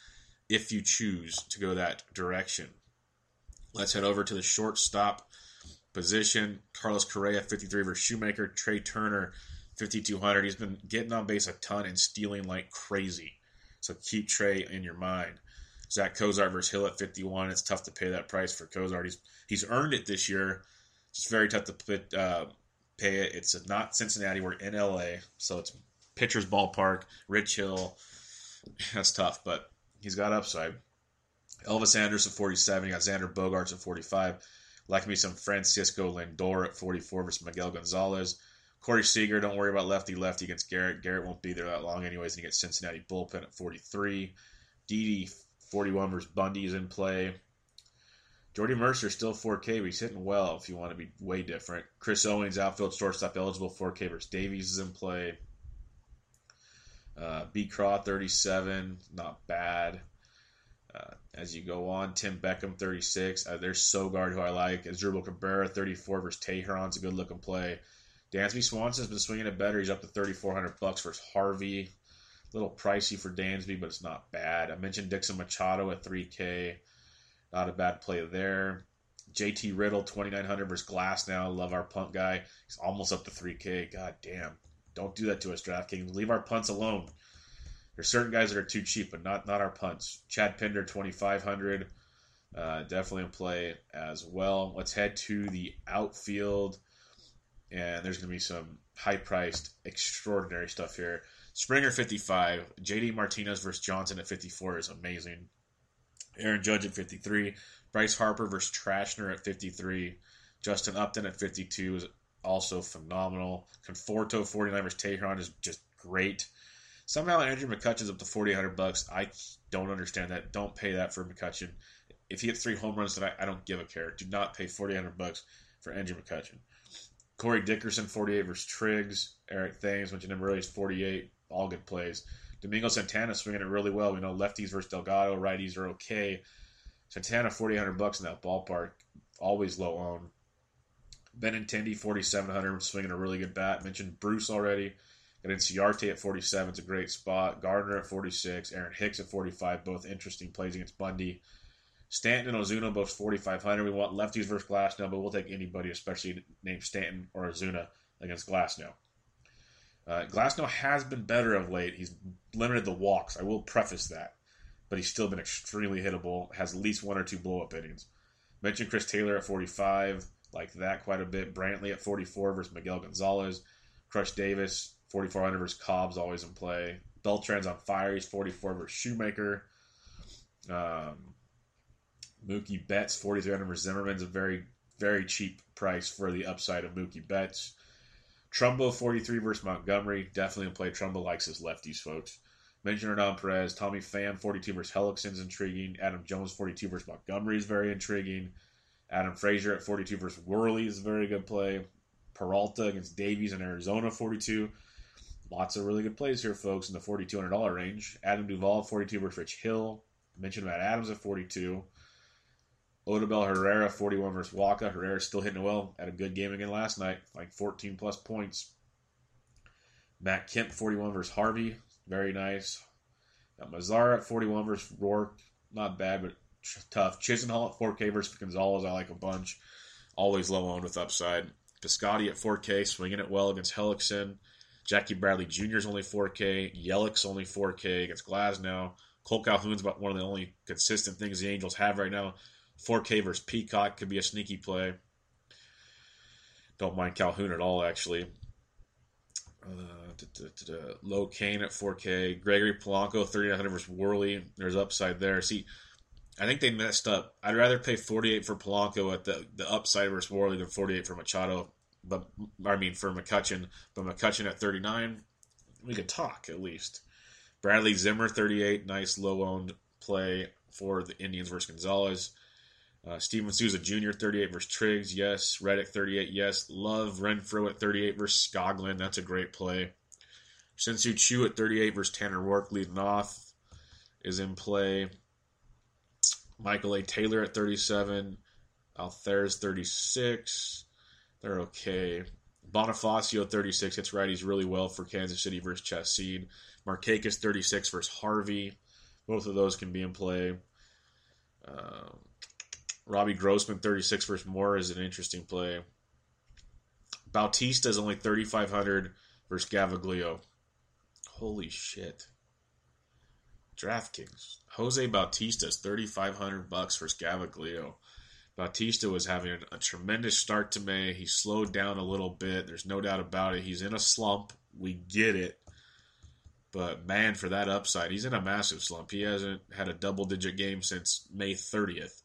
if you choose to go that direction. Let's head over to the shortstop position. Carlos Correa, 53 versus Shoemaker. Trey Turner, 5,200. He's been getting on base a ton and stealing like crazy. So keep Trey in your mind. Zach Cozart versus Hill at 51. It's tough to pay that price for Cozart. He's he's earned it this year. It's very tough to put, uh, pay it. It's not Cincinnati. We're in LA, so it's pitcher's ballpark. Rich Hill. That's tough, but he's got upside. Elvis Andrus at 47. You got Xander Bogaerts at 45. Like me some Francisco Lindor at 44 versus Miguel Gonzalez. Corey Seager, don't worry about lefty lefty against Garrett. Garrett won't be there that long anyways, and he gets Cincinnati bullpen at 43. Didi 41 versus Bundy is in play. Jordy Mercer still 4K, but he's hitting well if you want to be way different. Chris Owings, outfield shortstop eligible, 4K versus Davies is in play. Uh, B. Craw, 37, not bad. Uh, as you go on, Tim Beckham, 36. Uh, there's Sogard, who I like. Asdrubal Cabrera, 34 versus Teheran's a good looking play. Dansby Swanson's been swinging it better. He's up to 3400 bucks versus Harvey. A little pricey for Dansby, but it's not bad. I mentioned Dixon Machado at 3K. Not a bad play there. JT Riddle, 2900 versus Glasnow. Love our punt guy. He's almost up to 3K. God damn. Don't do that to us, DraftKings. Leave our punts alone. There's certain guys that are too cheap, but not not our punts. Chad Pinder, 2500 uh, definitely in play as well. Let's head to the outfield, and there's going to be some high priced, extraordinary stuff here. Springer 55, JD Martinez versus Johnson at 54 is amazing. Aaron Judge at 53, Bryce Harper versus Trashner at 53, Justin Upton at 52 is also phenomenal. Conforto 49 versus Teheran is just great. Somehow Andrew McCutchen's up to 4,800 bucks. I don't understand that. Don't pay that for McCutchen. If he hits three home runs tonight, I don't give a care. Do not pay 4,800 bucks for Andrew McCutchen. Corey Dickerson 48 versus Triggs. Eric Thames mentioned him earlier. He's 48 all good plays. Domingo Santana swinging it really well. We know lefties versus Delgado, righties are okay. Santana, 4,800 bucks in that ballpark. Always low owned. Benintendi, 4,700, swinging a really good bat. Mentioned Bruce already. Got Inciarte at 47. It's a great spot. Gardner at 46. Aaron Hicks at 45. Both interesting plays against Bundy. Stanton and Ozuna both 4,500. We want lefties versus Glasnow, but we'll take anybody, especially named Stanton or Ozuna, against Glasnow. Uh, Glasnow has been better of late. He's limited the walks. I will preface that, but he's still been extremely hittable. Has at least one or two blow up innings. Mentioned Chris Taylor at 45, like that quite a bit. Brantley at 44 versus Miguel Gonzalez. Crush Davis 4400 versus Cobb's always in play. Beltran's on fire. He's 44 versus Shoemaker. Um, Mookie Betts 4300 versus Zimmerman's a very very cheap price for the upside of Mookie Betts. Trumbo 43 versus Montgomery. Definitely a play. Trumbo likes his lefties, folks. Mention Hernan Perez. Tommy Pham 42 versus Hellickson's intriguing. Adam Jones 42 versus Montgomery is very intriguing. Adam Frazier at 42 versus Worley is a very good play. Peralta against Davies in Arizona 42. Lots of really good plays here, folks, in the $4,200 range. Adam Duvall 42 versus Rich Hill. Mentioned about Adams at 42. Odubel Herrera, 41 versus Wacha. Herrera still hitting well. Had a good game again last night, like 14 plus points. Matt Kemp, 41 versus Harvey. Very nice. Got Mazara at 41 versus Roark. Not bad, but tough. Chisenhall at 4K versus Gonzalez. I like a bunch. Always low owned with upside. Piscotty at 4K, swinging it well against Hellickson. Jackie Bradley Jr. is only 4K. Yelich's only 4K against Glasnow. Cole Calhoun's about one of the only consistent things the Angels have right now. 4K versus Peacock could be a sneaky play. Don't mind Calhoun at all, actually. Uh, Lo Cain at 4K. Gregory Polanco, 3900 versus Worley. There's upside there. See, I think they messed up. I'd rather pay 48 for Polanco at the, the upside versus Worley than 48 for Machado. But I mean for McCutchen. But McCutchen at 39, we could talk at least. Bradley Zimmer, 38, nice low owned play for the Indians versus Gonzalez. Uh, Steven Souza Jr. 38 versus Triggs, yes. Reddick 38, yes. Love Renfroe at 38 versus Skoglund, that's a great play. Shin-Soo at 38 versus Tanner Roark leading off is in play. Michael A. Taylor at 37. Altherr's 36. They're okay. Bonifacio 36 hits righties really well for Kansas City versus Chacin. Markakis 36 versus Harvey. Both of those can be in play. Um, Robbie Grossman, 36 versus Moore, is an interesting play. Bautista is only 3,500 versus Gaviglio. Holy shit. DraftKings. Jose Bautista is 3,500 bucks versus Gaviglio. Bautista was having a tremendous start to May. He slowed down a little bit. There's no doubt about it. He's in a slump. We get it. But man, for that upside, he's in a massive slump. He hasn't had a double digit game since May 30th.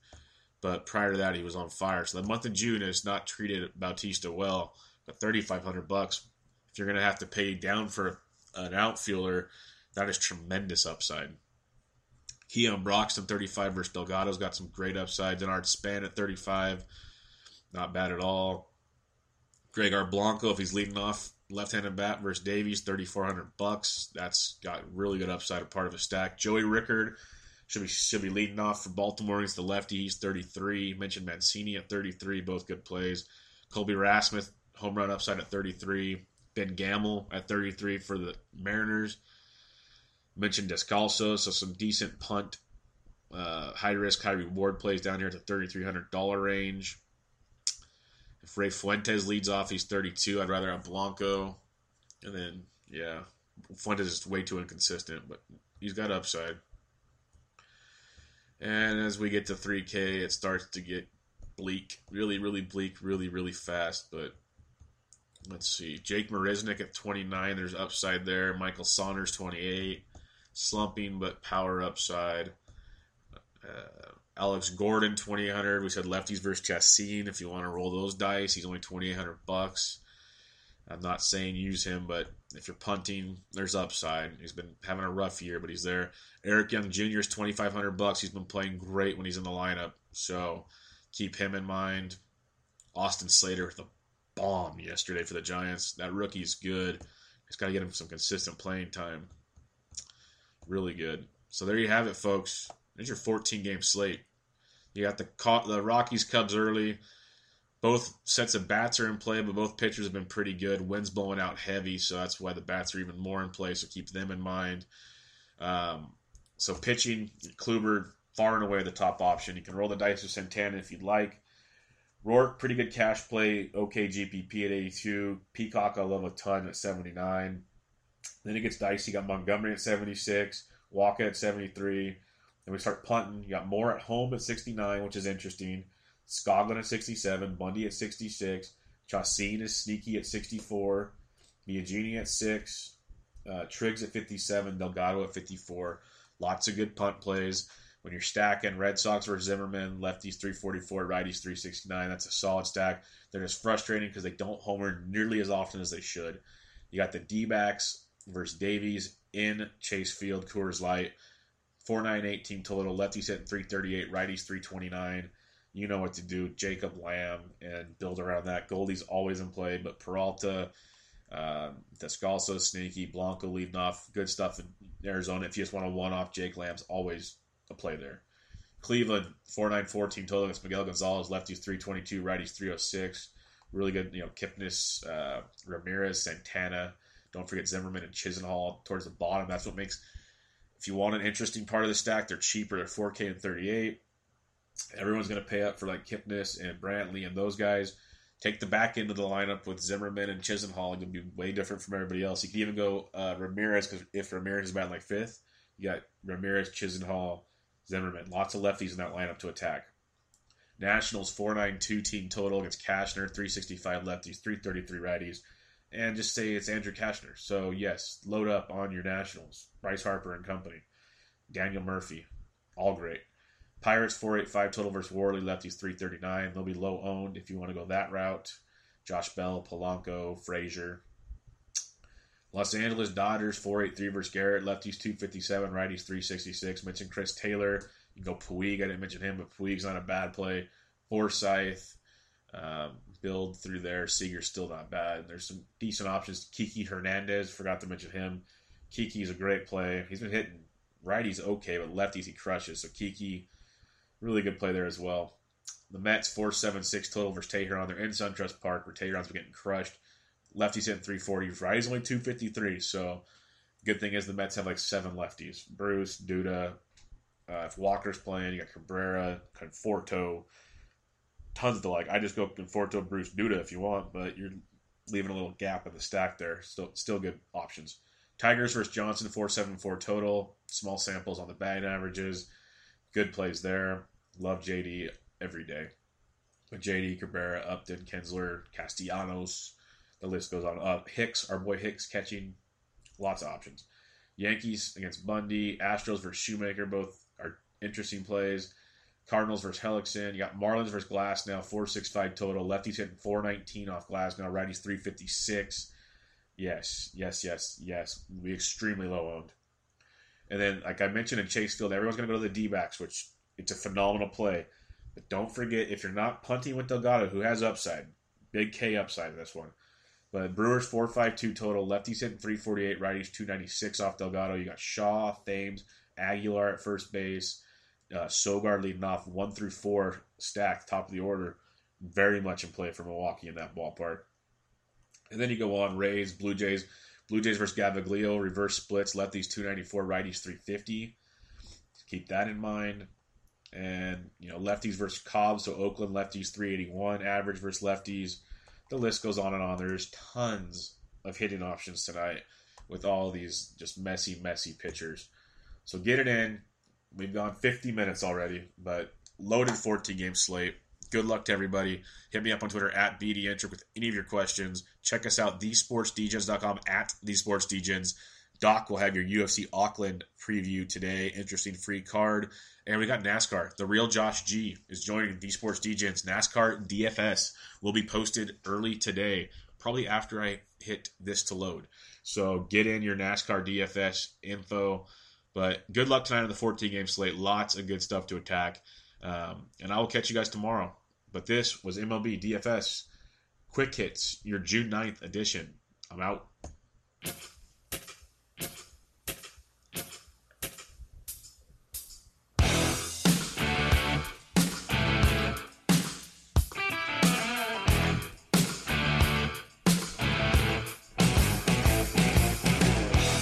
But prior to that, he was on fire. So the month of June has not treated Bautista well. But thirty five hundred bucks, if you're going to have to pay down for an outfielder, that is tremendous upside. Keon Broxton, 35 versus Delgado's got some great upside. Denard Span at 35, not bad at all. Greg. Blanco, if he's leading off left-handed bat versus Davies, thirty four hundred bucks. That's got really good upside, a part of a stack. Joey Rickard should be should be leading off for Baltimore against the lefty. He's thirty three. Mentioned Mancini at thirty three, both good plays. Colby Rasmussen home run upside at thirty three. Ben Gamel at thirty three for the Mariners. Mentioned Descalso, so some decent punt, uh, high risk, high reward plays down here at the thirty three hundred dollar range. If Rey Fuentes leads off, he's 32. I'd rather have Blanco. And then, yeah, Fuentes is way too inconsistent, but he's got upside. And as we get to 3K, it starts to get bleak. Really, really bleak, really, really fast. But let's see. Jake Marisnick at 29, there's upside there. Michael Saunders, 28. Slumping, but power upside. Uh, Alex Gordon, 2800. We said lefties versus Chacin. If you want to roll those dice, he's only 2800 bucks. I'm not saying use him, but if you're punting, there's upside. He's been having a rough year, but he's there. Eric Young Jr. is 2500 bucks. He's been playing great when he's in the lineup, so keep him in mind. Austin Slater with a bomb yesterday for the Giants. That rookie's good. He's got to get him some consistent playing time. Really good. So there you have it, folks. There's your 14 game slate. You got the the Rockies Cubs early. Both sets of bats are in play, but both pitchers have been pretty good. Wind's blowing out heavy, so that's why the bats are even more in play. So keep them in mind. Um, so pitching, Kluber far and away the top option. You can roll the dice with Santana if you'd like. Roark, pretty good cash play. Okay, GPP at 82. Peacock, I love a ton at 79. Then it gets dicey. You got Montgomery at 76. Walker at 73. Then we start punting. You got Moore at home at 69, which is interesting. Skoglund at 67. Bundy at 66. Chacin is sneaky at 64. Biagini at 6. Uh, Triggs at 57. Delgado at 54. Lots of good punt plays. When you're stacking Red Sox versus Zimmerman, lefties 344, righties 369, that's a solid stack. They're just frustrating because they don't homer nearly as often as they should. You got the D backs versus Davies in Chase Field, Coors Light. 498 team total. Lefties hitting 338, righties 329. You know what to do. Jacob Lamb and build around that. Goldie's always in play, but Peralta, um, Descalso, sneaky. Blanco leading off. Good stuff in Arizona. If you just want a one off, Jake Lamb's always a play there. Cleveland, 494 team total against Miguel Gonzalez. Lefties 322, righties 306. Really good, you know, Kipnis, uh, Ramirez, Santana. Don't forget Zimmerman and Chisenhall towards the bottom. That's what makes if you want an interesting part of the stack, they're cheaper. They're 4K and 38. Everyone's going to pay up for like Kipnis and Brantley and those guys. Take the back end of the lineup with Zimmerman and Chisenhall. You'll be way different from everybody else. You can even go uh, Ramirez because if Ramirez is batting like fifth, you got Ramirez, Chisenhall, Zimmerman. Lots of lefties in that lineup to attack. Nationals 492 team total against Cashner, 365 lefties, 333 righties and just say it's Andrew Cashner. So yes, load up on your Nationals. Bryce Harper and company, Daniel Murphy, all great. Pirates four eight five total versus Worley lefties three thirty nine. They'll be low owned if you want to go that route. Josh Bell, Polanco, Frazier. Los Angeles Dodgers four eight three versus Garrett lefties two fifty seven, righties three sixty six. Mentioned Chris Taylor. You can go Puig. I didn't mention him, but Puig's not a bad play. Forsythe. Um, build through there. Seager's still not bad. There's some decent options. Kiki Hernandez, forgot to mention him. Kiki's a great play. He's been hitting righties okay, but lefties he crushes. So Kiki, really good play there as well. The Mets four seven six total versus Teheran. They're in SunTrust Park where Teheran's been getting crushed. Lefties hitting three forty. Righties only two fifty three. So good thing is the Mets have like seven lefties. Bruce, Duda. Uh, if Walker's playing, you got Cabrera, Conforto, tons to like. I just go Conforto, Bruce Duda if you want, but you're leaving a little gap in the stack there. Still, still good options. Tigers versus Johnson, four seven four total. Small samples on the bad averages. Good plays there. Love JD every day. JD, Cabrera, Upton, Kinsler, Castellanos. The list goes on up. Hicks, our boy Hicks catching. Lots of options. Yankees against Bundy. Astros versus Shoemaker. Both are interesting plays. Cardinals versus Hellickson. You got Marlins versus Glasnow, 465 total. Lefties hitting 419 off Glasnow. Righties 356. Yes, yes, yes, yes. Be extremely low owned. And then, like I mentioned in Chase Field, everyone's going to go to the D backs, which it's a phenomenal play. But don't forget, if you're not punting with Delgado, who has upside, big K upside in this one, But Brewers 452 total. Lefties hitting 348, righties 296 off Delgado. You got Shaw, Thames, Aguilar at first base, uh, Sogard leading off one through four stacked, top of the order. Very much in play for Milwaukee in that ballpark. And then you go on Rays, Blue Jays. Blue Jays versus Gaviglio, reverse splits, lefties 294, righties 350. Keep that in mind. And, you know, lefties versus Cobb, so Oakland lefties 381, average versus lefties the list goes on and on. There's tons of hitting options tonight with all these just messy, messy pitchers. So get it in. We've gone 50 minutes already, but loaded 14 game slate. Good luck to everybody. Hit me up on Twitter at BDentric with any of your questions. Check us out, thesportsdgens.com at thesportsdgens. Doc will have your UFC Auckland preview today. Interesting free card. And we got NASCAR. The real Josh G is joining the Sports. NASCAR DFS will be posted early today, probably after I hit this to load. So get in your NASCAR DFS info. But good luck tonight on the 14 game slate. Lots of good stuff to attack. Um, and I will catch you guys tomorrow. But this was MLB DFS Quick Hits, your June 9th edition. I'm out.